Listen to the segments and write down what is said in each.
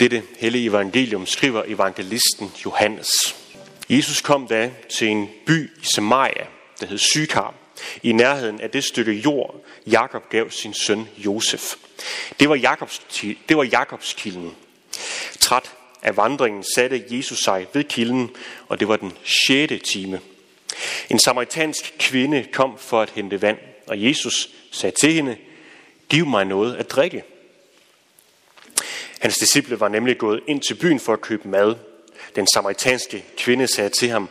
Dette hellige evangelium skriver evangelisten Johannes. Jesus kom da til en by i Samaria, der hed Sykar, i nærheden af det stykke jord, Jakob gav sin søn Josef. Det var Jakobs, det var Jakobs kilden. Træt af vandringen satte Jesus sig ved kilden, og det var den sjette time. En samaritansk kvinde kom for at hente vand, og Jesus sagde til hende, giv mig noget at drikke. Hans disciple var nemlig gået ind til byen for at købe mad. Den samaritanske kvinde sagde til ham,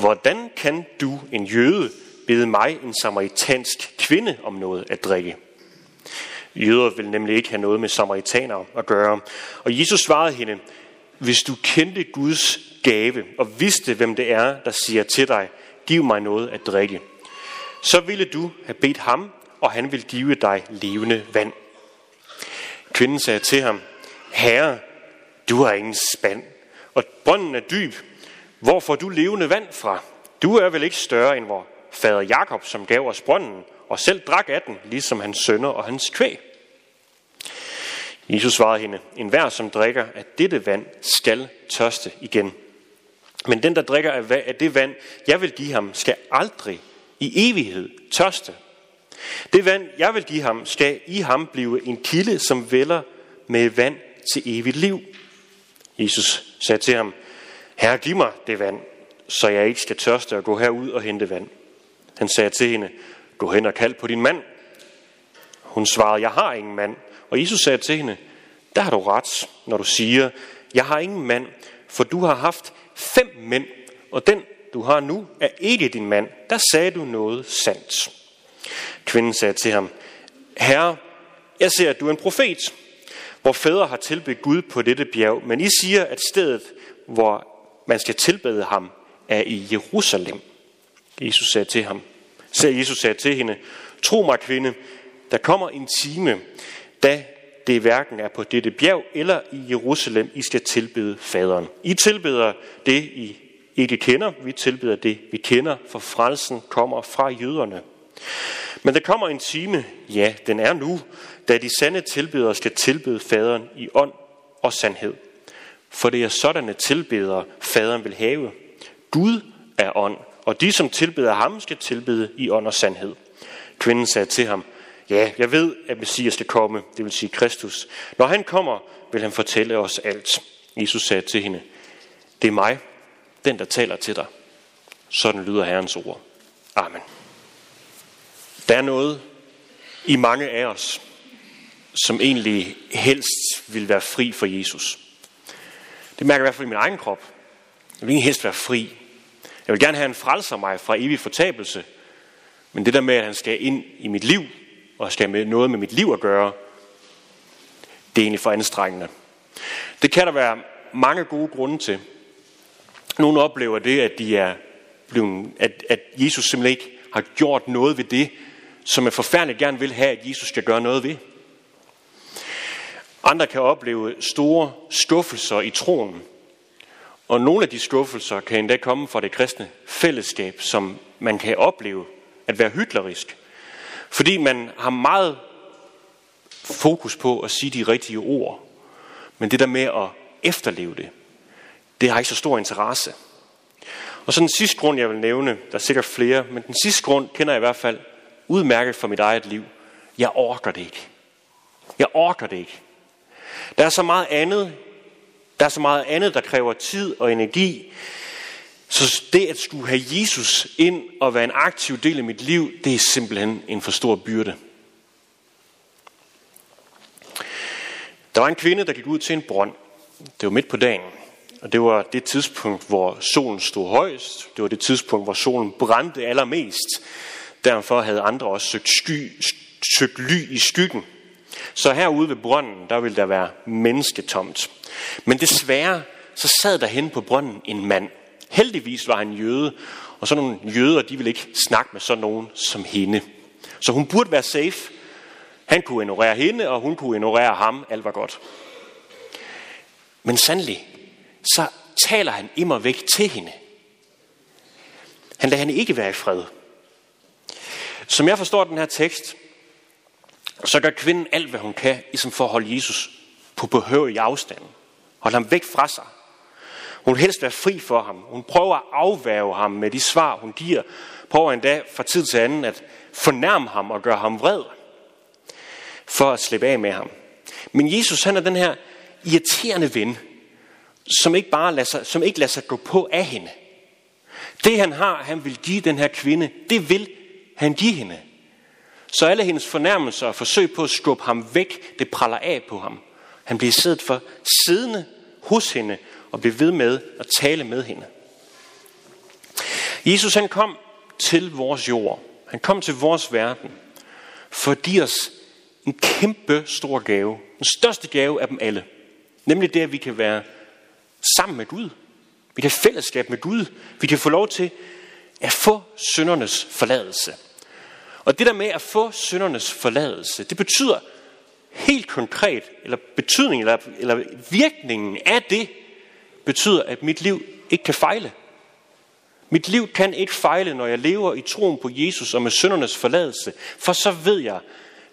hvordan kan du, en jøde, bede mig, en samaritansk kvinde, om noget at drikke? Jøder vil nemlig ikke have noget med samaritanere at gøre. Og Jesus svarede hende, hvis du kendte Guds gave og vidste, hvem det er, der siger til dig, giv mig noget at drikke, så ville du have bedt ham, og han vil give dig levende vand. Kvinden sagde til ham, Herre, du har ingen spand, og brønden er dyb. Hvor får du levende vand fra? Du er vel ikke større end vor fader Jakob, som gav os brønden, og selv drak af den, ligesom hans sønner og hans kvæg. Jesus svarede hende, en hver som drikker af dette vand, skal tørste igen. Men den, der drikker af det vand, jeg vil give ham, skal aldrig i evighed tørste. Det vand, jeg vil give ham, skal i ham blive en kilde, som vælger med vand til evigt liv. Jesus sagde til ham, Herre, giv mig det vand, så jeg ikke skal tørste og gå herud og hente vand. Han sagde til hende, gå hen og kald på din mand. Hun svarede, jeg har ingen mand. Og Jesus sagde til hende, der har du ret, når du siger, jeg har ingen mand, for du har haft fem mænd, og den, du har nu, er ikke din mand. Der sagde du noget sandt. Kvinden sagde til ham, Herre, jeg ser, at du er en profet. Hvor fædre har tilbedt Gud på dette bjerg, men I siger, at stedet, hvor man skal tilbede ham, er i Jerusalem. Jesus sagde til ham, så Jesus sagde til hende, tro mig kvinde, der kommer en time, da det hverken er på dette bjerg eller i Jerusalem, I skal tilbede faderen. I tilbeder det, I ikke kender. Vi tilbeder det, vi kender, for frelsen kommer fra jøderne. Men der kommer en time, ja, den er nu, da de sande tilbedere skal tilbede faderen i ånd og sandhed. For det er sådanne tilbedere, faderen vil have. Gud er ånd, og de, som tilbeder ham, skal tilbede i ånd og sandhed. Kvinden sagde til ham, ja, jeg ved, at Messias skal komme, det vil sige Kristus. Når han kommer, vil han fortælle os alt. Jesus sagde til hende, det er mig, den der taler til dig. Sådan lyder Herrens ord. Amen. Der er noget i mange af os, som egentlig helst vil være fri for Jesus. Det mærker jeg i hvert fald i min egen krop. Jeg vil ikke helst være fri. Jeg vil gerne have han frelser mig fra evig fortabelse. Men det der med, at han skal ind i mit liv, og skal have noget med mit liv at gøre, det er egentlig for anstrengende. Det kan der være mange gode grunde til. Nogle oplever det, at, de er blevet, at, at Jesus simpelthen ikke har gjort noget ved det, som er forfærdeligt gerne vil have, at Jesus skal gøre noget ved. Andre kan opleve store skuffelser i troen. Og nogle af de skuffelser kan endda komme fra det kristne fællesskab, som man kan opleve at være hyklerisk. Fordi man har meget fokus på at sige de rigtige ord. Men det der med at efterleve det, det har ikke så stor interesse. Og så den sidste grund, jeg vil nævne, der er sikkert flere, men den sidste grund kender jeg i hvert fald udmærket for mit eget liv. Jeg orker det ikke. Jeg orker det ikke. Der er så meget andet, der er så meget andet, der kræver tid og energi. Så det at skulle have Jesus ind og være en aktiv del af mit liv, det er simpelthen en for stor byrde. Der var en kvinde, der gik ud til en brønd. Det var midt på dagen. Og det var det tidspunkt, hvor solen stod højst. Det var det tidspunkt, hvor solen brændte allermest. Derfor havde andre også søgt, sky, søgt ly i skyggen. Så herude ved brønden, der ville der være mennesketomt. Men desværre, så sad der hen på brønden en mand. Heldigvis var han jøde, og sådan nogle jøder, de ville ikke snakke med sådan nogen som hende. Så hun burde være safe. Han kunne ignorere hende, og hun kunne ignorere ham. Alt var godt. Men sandelig, så taler han immer væk til hende. Han lader hende ikke være i fred. Som jeg forstår den her tekst, så gør kvinden alt, hvad hun kan, ligesom for at holde Jesus på behørig afstand. Holde ham væk fra sig. Hun vil helst være fri for ham. Hun prøver at afværge ham med de svar, hun giver. Prøver endda fra tid til anden at fornærme ham og gøre ham vred. For at slippe af med ham. Men Jesus han er den her irriterende ven, som ikke bare lader sig, som ikke lader sig gå på af hende. Det han har, han vil give den her kvinde, det vil han give hende. Så alle hendes fornærmelser og forsøg på at skubbe ham væk, det praller af på ham. Han bliver siddet for siddende hos hende og bliver ved med at tale med hende. Jesus han kom til vores jord. Han kom til vores verden for at give os en kæmpe stor gave. Den største gave af dem alle. Nemlig det, at vi kan være sammen med Gud. Vi kan fællesskab med Gud. Vi kan få lov til at få syndernes forladelse. Og det der med at få syndernes forladelse, det betyder helt konkret, eller betydning, eller, eller virkningen af det, betyder, at mit liv ikke kan fejle. Mit liv kan ikke fejle, når jeg lever i troen på Jesus og med syndernes forladelse, for så ved jeg,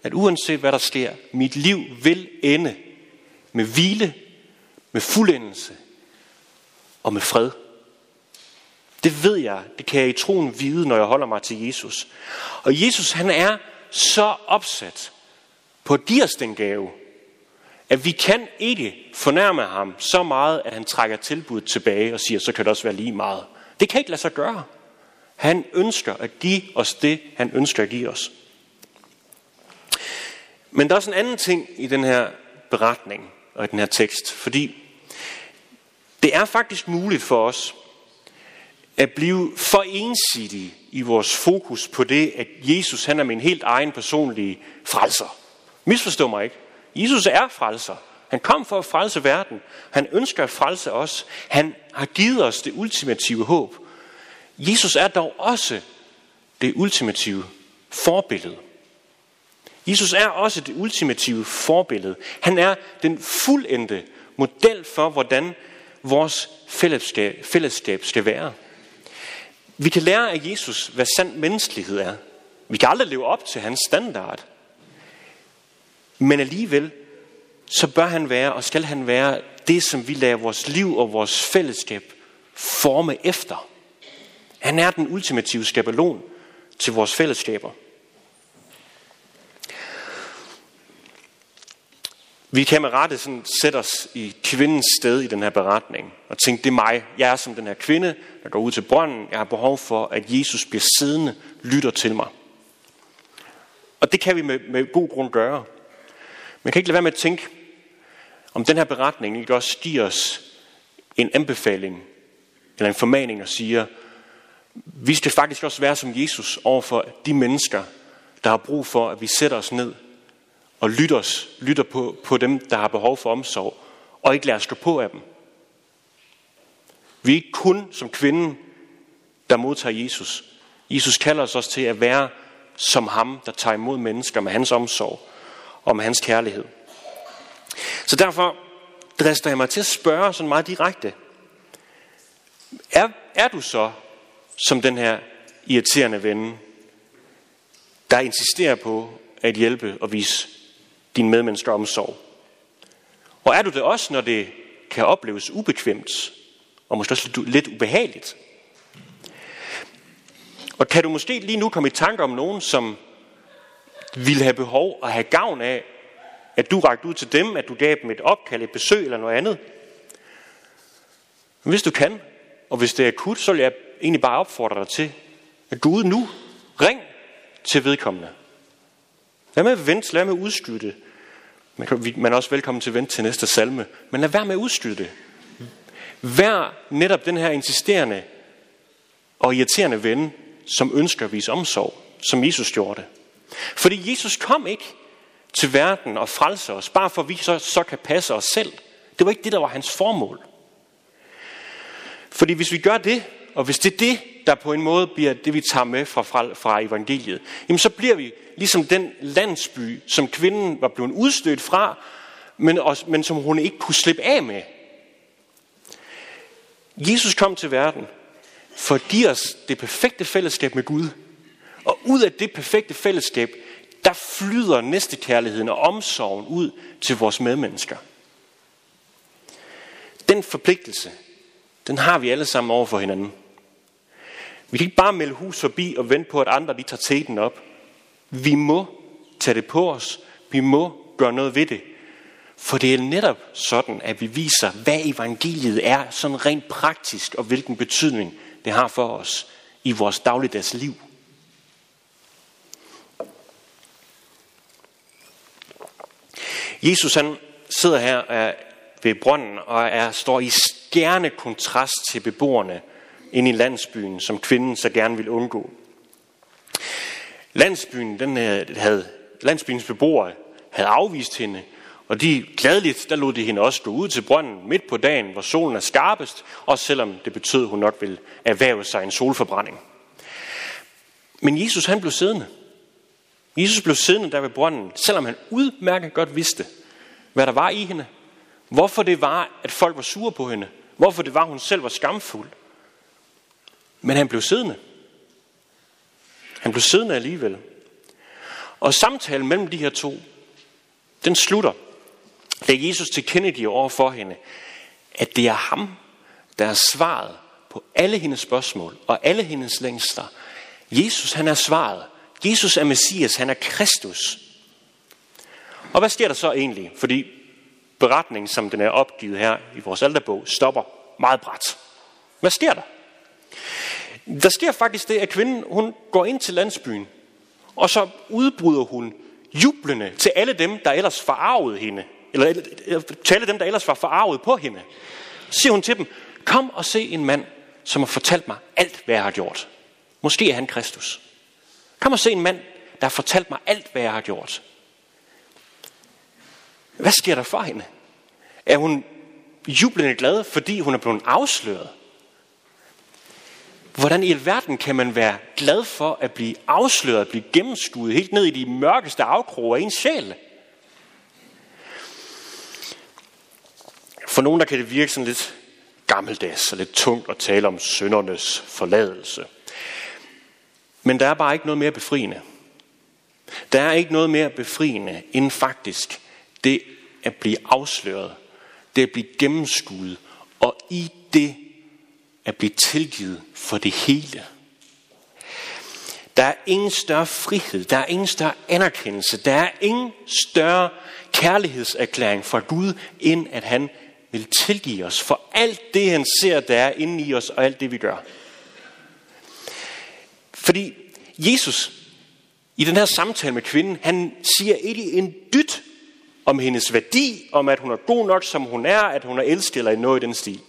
at uanset hvad der sker, mit liv vil ende med hvile, med fuldendelse og med fred. Det ved jeg, det kan jeg i troen vide, når jeg holder mig til Jesus. Og Jesus han er så opsat på at give os den gave, at vi kan ikke fornærme ham så meget, at han trækker tilbuddet tilbage og siger, så kan det også være lige meget. Det kan ikke lade sig gøre. Han ønsker at give os det, han ønsker at give os. Men der er også en anden ting i den her beretning og i den her tekst, fordi det er faktisk muligt for os at blive for ensidige i vores fokus på det, at Jesus han er min helt egen personlige frelser. Misforstå mig ikke. Jesus er frelser. Han kom for at frelse verden. Han ønsker at frelse os. Han har givet os det ultimative håb. Jesus er dog også det ultimative forbillede. Jesus er også det ultimative forbillede. Han er den fuldendte model for, hvordan vores fællesskab, fællesskab skal være. Vi kan lære af Jesus, hvad sand menneskelighed er. Vi kan aldrig leve op til hans standard. Men alligevel, så bør han være, og skal han være, det som vi lader vores liv og vores fællesskab forme efter. Han er den ultimative skabelon til vores fællesskaber. Vi kan med rette sådan sætte os i kvindens sted i den her beretning og tænke, det er mig. Jeg er som den her kvinde, der går ud til brønden. Jeg har behov for, at Jesus bliver siddende, lytter til mig. Og det kan vi med, med god grund gøre. Men jeg kan ikke lade være med at tænke, om den her beretning ikke også giver os en anbefaling eller en formaning og siger, vi skal faktisk også være som Jesus overfor de mennesker, der har brug for, at vi sætter os ned og lytter, os, lytter på, på dem, der har behov for omsorg, og ikke lader os på af dem. Vi er ikke kun som kvinden, der modtager Jesus. Jesus kalder os også til at være som ham, der tager imod mennesker med hans omsorg og med hans kærlighed. Så derfor drister jeg mig til at spørge sådan meget direkte. Er, er du så som den her irriterende ven, der insisterer på at hjælpe og vise din medmennesker omsorg. Og er du det også, når det kan opleves ubekvemt, og måske også lidt ubehageligt? Og kan du måske lige nu komme i tanke om nogen, som ville have behov og have gavn af, at du rakte ud til dem, at du gav dem et opkald, et besøg eller noget andet? Men hvis du kan, og hvis det er akut, så vil jeg egentlig bare opfordre dig til at gå ud nu. Ring til vedkommende. Lad med at vente, lad med at udskyde det. Man, man er også velkommen til at vente til næste salme. Men lad være med at udstyre det. Vær netop den her insisterende og irriterende ven, som ønsker at vise omsorg, som Jesus gjorde det. Fordi Jesus kom ikke til verden og frelse os, bare for at vi så, så kan passe os selv. Det var ikke det, der var hans formål. Fordi hvis vi gør det, og hvis det er det, der på en måde bliver det, vi tager med fra, fra, fra evangeliet, jamen så bliver vi ligesom den landsby, som kvinden var blevet udstødt fra, men, også, men som hun ikke kunne slippe af med. Jesus kom til verden for at give os det perfekte fællesskab med Gud. Og ud af det perfekte fællesskab, der flyder næstekærligheden og omsorgen ud til vores medmennesker. Den forpligtelse, den har vi alle sammen over for hinanden. Vi kan ikke bare melde hus forbi og vente på, at andre de tager teten op. Vi må tage det på os. Vi må gøre noget ved det. For det er netop sådan, at vi viser, hvad evangeliet er, sådan rent praktisk, og hvilken betydning det har for os i vores dagligdags liv. Jesus han sidder her øh, ved brønden og er, står i skærende kontrast til beboerne ind i landsbyen, som kvinden så gerne vil undgå. Landsbyen, den øh, havde, landsbyens beboere havde afvist hende, og de gladeligt, der lod de hende også gå ud til brønden midt på dagen, hvor solen er skarpest, også selvom det betød, at hun nok ville erhverve sig en solforbrænding. Men Jesus han blev siddende. Jesus blev siddende der ved brønden, selvom han udmærket godt vidste, hvad der var i hende. Hvorfor det var, at folk var sure på hende. Hvorfor det var, at hun selv var skamfuld. Men han blev siddende. Han blev siddende alligevel. Og samtalen mellem de her to, den slutter, da Jesus tilkendegiver over for hende, at det er ham, der er svaret på alle hendes spørgsmål og alle hendes længsler. Jesus, han er svaret. Jesus er Messias, han er Kristus. Og hvad sker der så egentlig? Fordi beretningen, som den er opgivet her i vores alterbog, stopper meget bræt. Hvad sker der? Der sker faktisk det, at kvinden hun går ind til landsbyen, og så udbryder hun jublende til alle dem, der ellers forarvede hende, eller til alle dem, der ellers var forarvet på hende. Så siger hun til dem, kom og se en mand, som har fortalt mig alt, hvad jeg har gjort. Måske er han Kristus. Kom og se en mand, der har fortalt mig alt, hvad jeg har gjort. Hvad sker der for hende? Er hun jublende glad, fordi hun er blevet afsløret? Hvordan i alverden kan man være glad for at blive afsløret, at blive gennemskuet helt ned i de mørkeste afkroger af ens sjæl? For nogen der kan det virke sådan lidt gammeldags og lidt tungt at tale om søndernes forladelse. Men der er bare ikke noget mere befriende. Der er ikke noget mere befriende end faktisk det at blive afsløret, det at blive gennemskuet, og i det at blive tilgivet for det hele. Der er ingen større frihed, der er ingen større anerkendelse, der er ingen større kærlighedserklæring fra Gud, end at han vil tilgive os for alt det, han ser, der er inde i os, og alt det, vi gør. Fordi Jesus, i den her samtale med kvinden, han siger ikke en dyt om hendes værdi, om at hun er god nok, som hun er, at hun er elsket eller noget i den stil.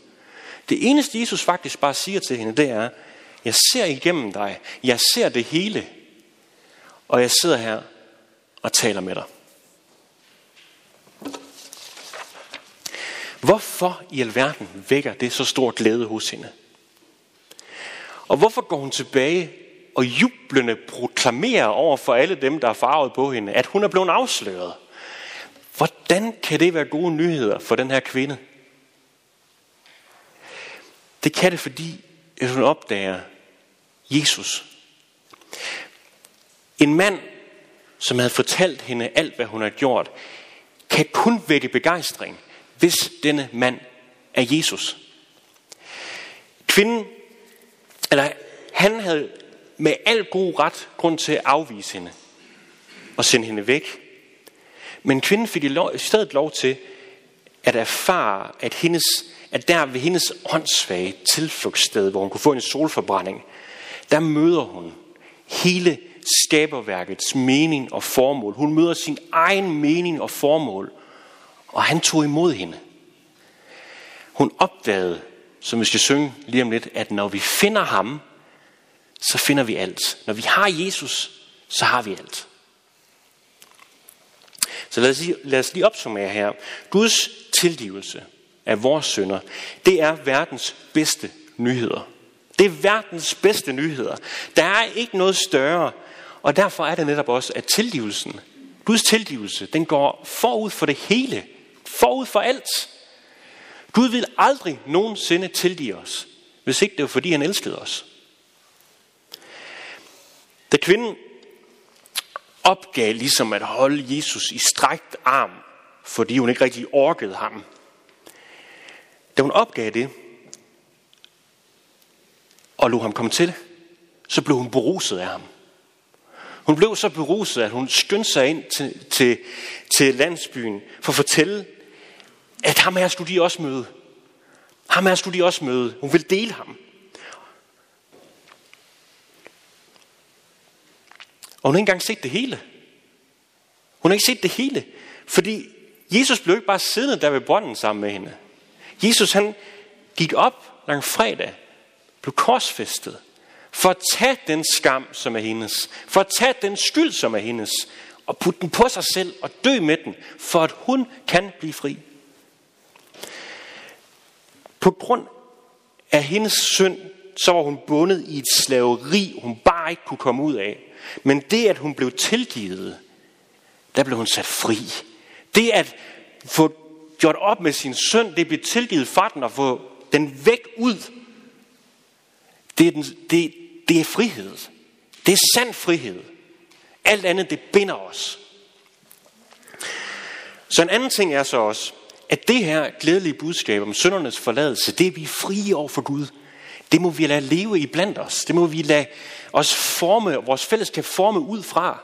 Det eneste Jesus faktisk bare siger til hende, det er, jeg ser igennem dig, jeg ser det hele, og jeg sidder her og taler med dig. Hvorfor i alverden vækker det så stor glæde hos hende? Og hvorfor går hun tilbage og jublende proklamerer over for alle dem, der er farvet på hende, at hun er blevet afsløret? Hvordan kan det være gode nyheder for den her kvinde? Det kan det, fordi at hun opdager Jesus. En mand, som havde fortalt hende alt, hvad hun har gjort, kan kun vække begejstring, hvis denne mand er Jesus. Kvinden, eller han havde med al god ret grund til at afvise hende og sende hende væk. Men kvinden fik i stedet lov til at erfare, at, hendes, at der ved hendes åndssvage tilflugtssted, hvor hun kunne få en solforbrænding, der møder hun hele skaberværkets mening og formål. Hun møder sin egen mening og formål, og han tog imod hende. Hun opdagede, som vi skal synge lige om lidt, at når vi finder ham, så finder vi alt. Når vi har Jesus, så har vi alt. Så lad os, lige, lad os lige opsummere her. Guds tilgivelse af vores synder, det er verdens bedste nyheder. Det er verdens bedste nyheder. Der er ikke noget større, og derfor er det netop også, at tilgivelsen, Guds tilgivelse, den går forud for det hele. Forud for alt. Gud vil aldrig nogensinde tilgive os, hvis ikke det var fordi han elskede os. Da kvinden opgav ligesom at holde Jesus i strækt arm, fordi hun ikke rigtig orkede ham. Da hun opgav det, og lod ham komme til, så blev hun beruset af ham. Hun blev så beruset, at hun skyndte sig ind til, til, til landsbyen for at fortælle, at ham her skulle de også møde. Ham her skulle de også møde. Hun ville dele ham. Og hun har ikke engang set det hele. Hun har ikke set det hele. Fordi Jesus blev ikke bare siddende der ved brønden sammen med hende. Jesus han gik op lang fredag, blev korsfæstet, for at tage den skam, som er hendes, for at tage den skyld, som er hendes, og putte den på sig selv og dø med den, for at hun kan blive fri. På grund af hendes synd, så var hun bundet i et slaveri, hun bare ikke kunne komme ud af. Men det, at hun blev tilgivet, der blev hun sat fri. Det at få gjort op med sin synd, det blev tilgivet fra den og få den væk ud. Det er, den, det, det er frihed. Det er sand frihed. Alt andet, det binder os. Så en anden ting er så også, at det her glædelige budskab om syndernes forladelse, det er vi frie over for Gud. Det må vi lade leve i blandt os. Det må vi lade os forme, vores fællesskab forme ud fra.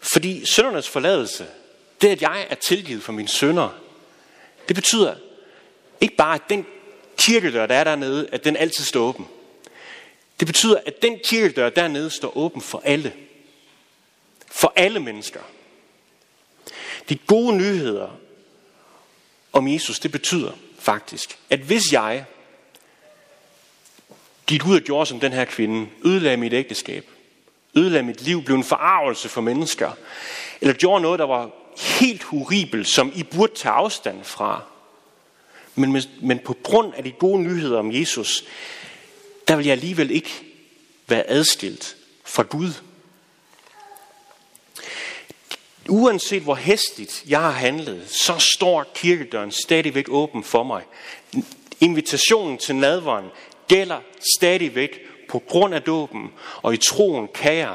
Fordi syndernes forladelse, det at jeg er tilgivet for mine sønder, det betyder ikke bare, at den kirkedør, der er dernede, at den altid står åben. Det betyder, at den kirkedør dernede står åben for alle. For alle mennesker. De gode nyheder om Jesus, det betyder faktisk, at hvis jeg gik ud og gjorde som den her kvinde, ødelagde mit ægteskab, ødelagde mit liv, blev en forarvelse for mennesker, eller gjorde noget, der var helt horribel, som I burde tage afstand fra, men, men på grund af de gode nyheder om Jesus, der vil jeg alligevel ikke være adskilt fra Gud. Uanset hvor hæstigt jeg har handlet, så står kirkedøren stadigvæk åben for mig. Invitationen til nadveren gælder stadigvæk på grund af dåben, og i troen kan jeg,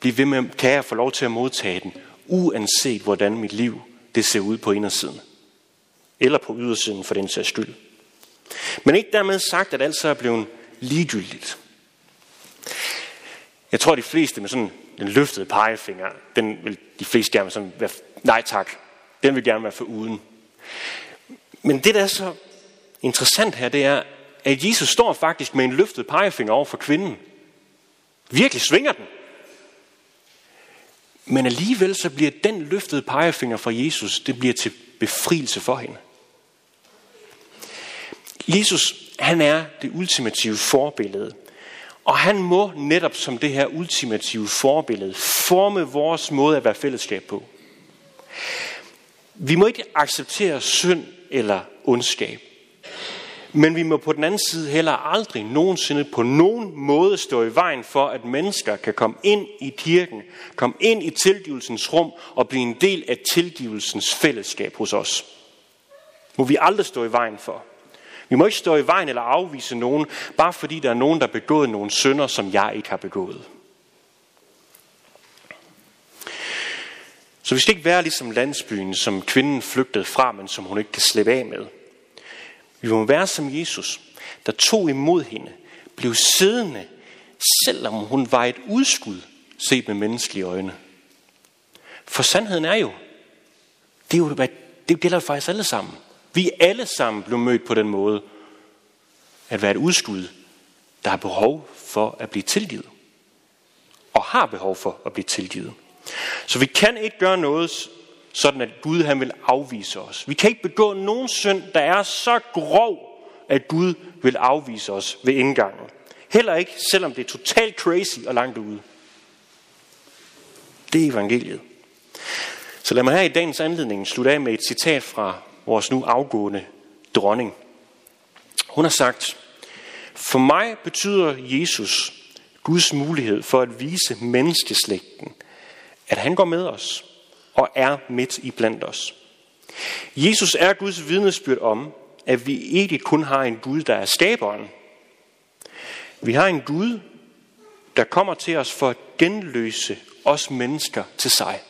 blive ved med, kan jeg få lov til at modtage den, uanset hvordan mit liv det ser ud på indersiden. Eller på ydersiden for den sags skyld. Men ikke dermed sagt, at alt så er blevet ligegyldigt. Jeg tror, de fleste med sådan den løftede pegefinger, den vil de fleste gerne sådan være, nej tak, den vil gerne være for uden. Men det, der er så interessant her, det er, at Jesus står faktisk med en løftet pegefinger over for kvinden. Virkelig svinger den. Men alligevel så bliver den løftede pegefinger fra Jesus, det bliver til befrielse for hende. Jesus, han er det ultimative forbillede. Og han må netop som det her ultimative forbillede forme vores måde at være fællesskab på. Vi må ikke acceptere synd eller ondskab. Men vi må på den anden side heller aldrig nogensinde på nogen måde stå i vejen for, at mennesker kan komme ind i kirken, komme ind i tilgivelsens rum og blive en del af tilgivelsens fællesskab hos os. Må vi aldrig stå i vejen for. Vi må ikke stå i vejen eller afvise nogen, bare fordi der er nogen, der har begået nogle synder, som jeg ikke har begået. Så vi skal ikke være ligesom landsbyen, som kvinden flygtede fra, men som hun ikke kan slippe af med. Vi må være som Jesus, der tog imod hende, blev siddende, selvom hun var et udskud set med menneskelige øjne. For sandheden er jo, det, er jo, det gælder faktisk alle sammen. Vi alle sammen blev mødt på den måde, at være et udskud, der har behov for at blive tilgivet. Og har behov for at blive tilgivet. Så vi kan ikke gøre noget, sådan at Gud han vil afvise os. Vi kan ikke begå nogen synd, der er så grov, at Gud vil afvise os ved indgangen. Heller ikke, selvom det er totalt crazy og langt ude. Det er evangeliet. Så lad mig her i dagens anledning slutte af med et citat fra vores nu afgående dronning. Hun har sagt, for mig betyder Jesus Guds mulighed for at vise menneskeslægten, at han går med os og er midt i blandt os. Jesus er Guds vidnesbyrd om, at vi ikke kun har en Gud, der er skaberen. Vi har en Gud, der kommer til os for at genløse os mennesker til sig.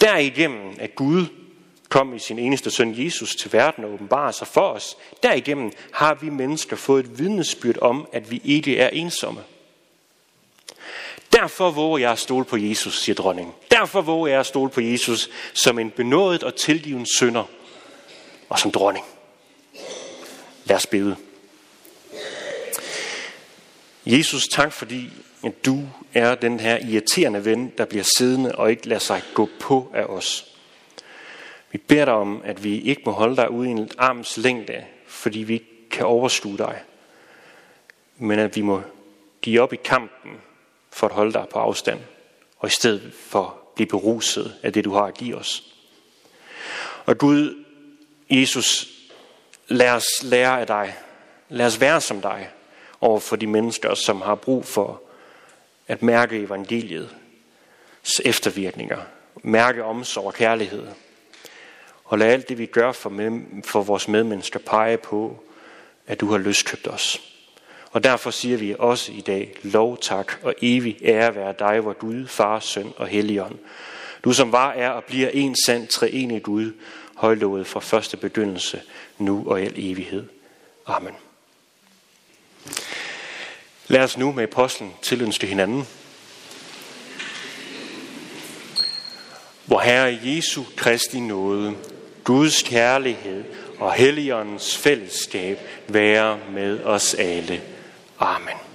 Derigennem at Gud kom i sin eneste søn Jesus til verden og åbenbarer sig for os, derigennem har vi mennesker fået et vidnesbyrd om, at vi ikke er ensomme. Derfor våger jeg at stole på Jesus, siger dronningen. Derfor våger jeg at stole på Jesus som en benådet og tilgiven sønder og som dronning. Lad os bede. Jesus, tak fordi at du er den her irriterende ven, der bliver siddende og ikke lader sig gå på af os. Vi beder dig om, at vi ikke må holde dig ude i en arms længde, fordi vi ikke kan overskue dig. Men at vi må give op i kampen for at holde dig på afstand, og i stedet for blive beruset af det, du har at give os. Og Gud, Jesus, lad os lære af dig. Lad os være som dig over for de mennesker, som har brug for at mærke evangeliets eftervirkninger, mærke omsorg og kærlighed. Og lad alt det, vi gør for, med, for vores medmennesker, pege på, at du har løskøbt os. Og derfor siger vi også i dag, lov, tak og evig ære være dig, hvor Gud, Far, Søn og Helligånd. Du som var, er og bliver en sand treenig Gud, højlovet fra første begyndelse, nu og i al evighed. Amen. Lad os nu med apostlen tilønske hinanden. Hvor Herre Jesu Kristi nåde, Guds kærlighed og Helligåndens fællesskab være med os alle. Amen.